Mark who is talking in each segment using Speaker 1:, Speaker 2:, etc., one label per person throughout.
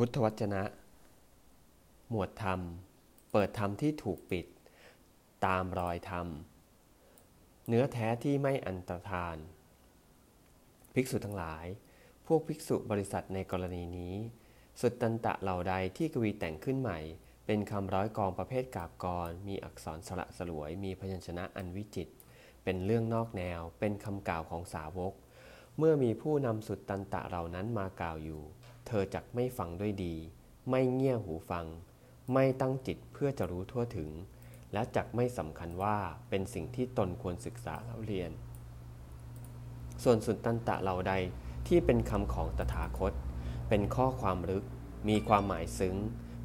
Speaker 1: พุทธวจนะ หมวดธรรม เปิดธรรมที่ถูกปิด ตามรอยธรรม เนื้อแท้ที่ไม่อันตรธาน ภิกษุทั้งหลาย พวกภิกษุบริษัทในกรณีนี้ สุดตันตะเหล่าใดที่กวีแต่งขึ้นใหม่ เป็นคำร้อยกองประเภทกาบกร มีอักษรสระสลวย มีพยัญชนะอันวิจิต เป็นเรื่องนอกแนว เป็นคำกล่าวของสาวก เมื่อมีผู้นำสุดตันตะเหล่านั้นมากล่าวอยู่ เธอจักไม่ฟังด้วยดี ไม่เงี่ยหูฟัง ไม่ตั้งจิตเพื่อจะรู้ทั่วถึง และจักไม่สำคัญว่าเป็นสิ่งที่ตนควรศึกษาแล้วเรียน ส่วนสุดตันตะเหล่าใดที่เป็นคำของตถาคต เป็นข้อความลึก มีความหมายซึ้ง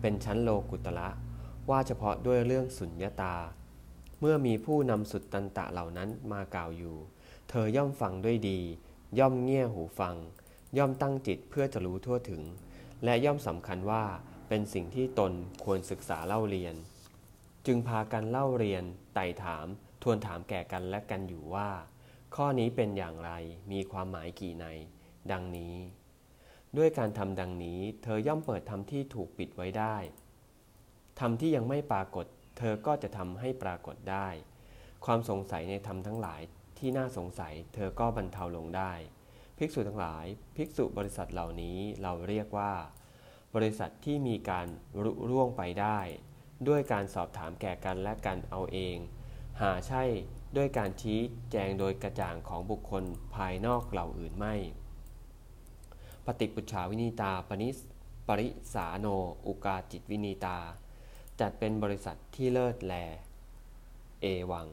Speaker 1: เป็นชั้นโลกุตละ ว่าเฉพาะด้วยเรื่องสุญญาตา เมื่อมีผู้นำสุดตันตะเหล่านั้นมากล่าวอยู่ เธอย่อมฟังด้วยดี ย่อมเงี่ยหูฟัง ย่อมตั้งจิตเพื่อจะรู้ทั่วถึง และย่อมสำคัญว่าเป็นสิ่งที่ตนควรศึกษาเล่าเรียน จึงพากันเล่าเรียน ไต่ถาม ทวนถามแก่กันและกันอยู่ว่า ข้อนี้เป็นอย่างไรมีความหมายกี่ใน ดังนี้ ด้วยการทำดังนี้ เธอย่อมเปิดธรรมที่ถูกปิดไว้ได้ธรรมที่ยังไม่ปรากฏ เธอก็จะทำให้ปรากฏได้ ความสงสัยในธรรมทั้งหลายที่น่าสงสัย เธอก็บรรเทาลงได้ ภิกษุทั้งหลาย ภิกษุบริษัทเหล่านี้เราเรียกว่า บริษัทที่มีการรุร่วงไปได้ ด้วยการสอบถามแก่กันและกันเอาเอง หาใช่ด้วยการชี้แจงโดยกระจ่างของบุคคลภายนอกเหล่าอื่นไม่ ปฏิปุจฉาวินีตาปนิสปริสาโน อุกาจิตวินีตา จัดเป็นบริษัทที่เลิศแล เอวัง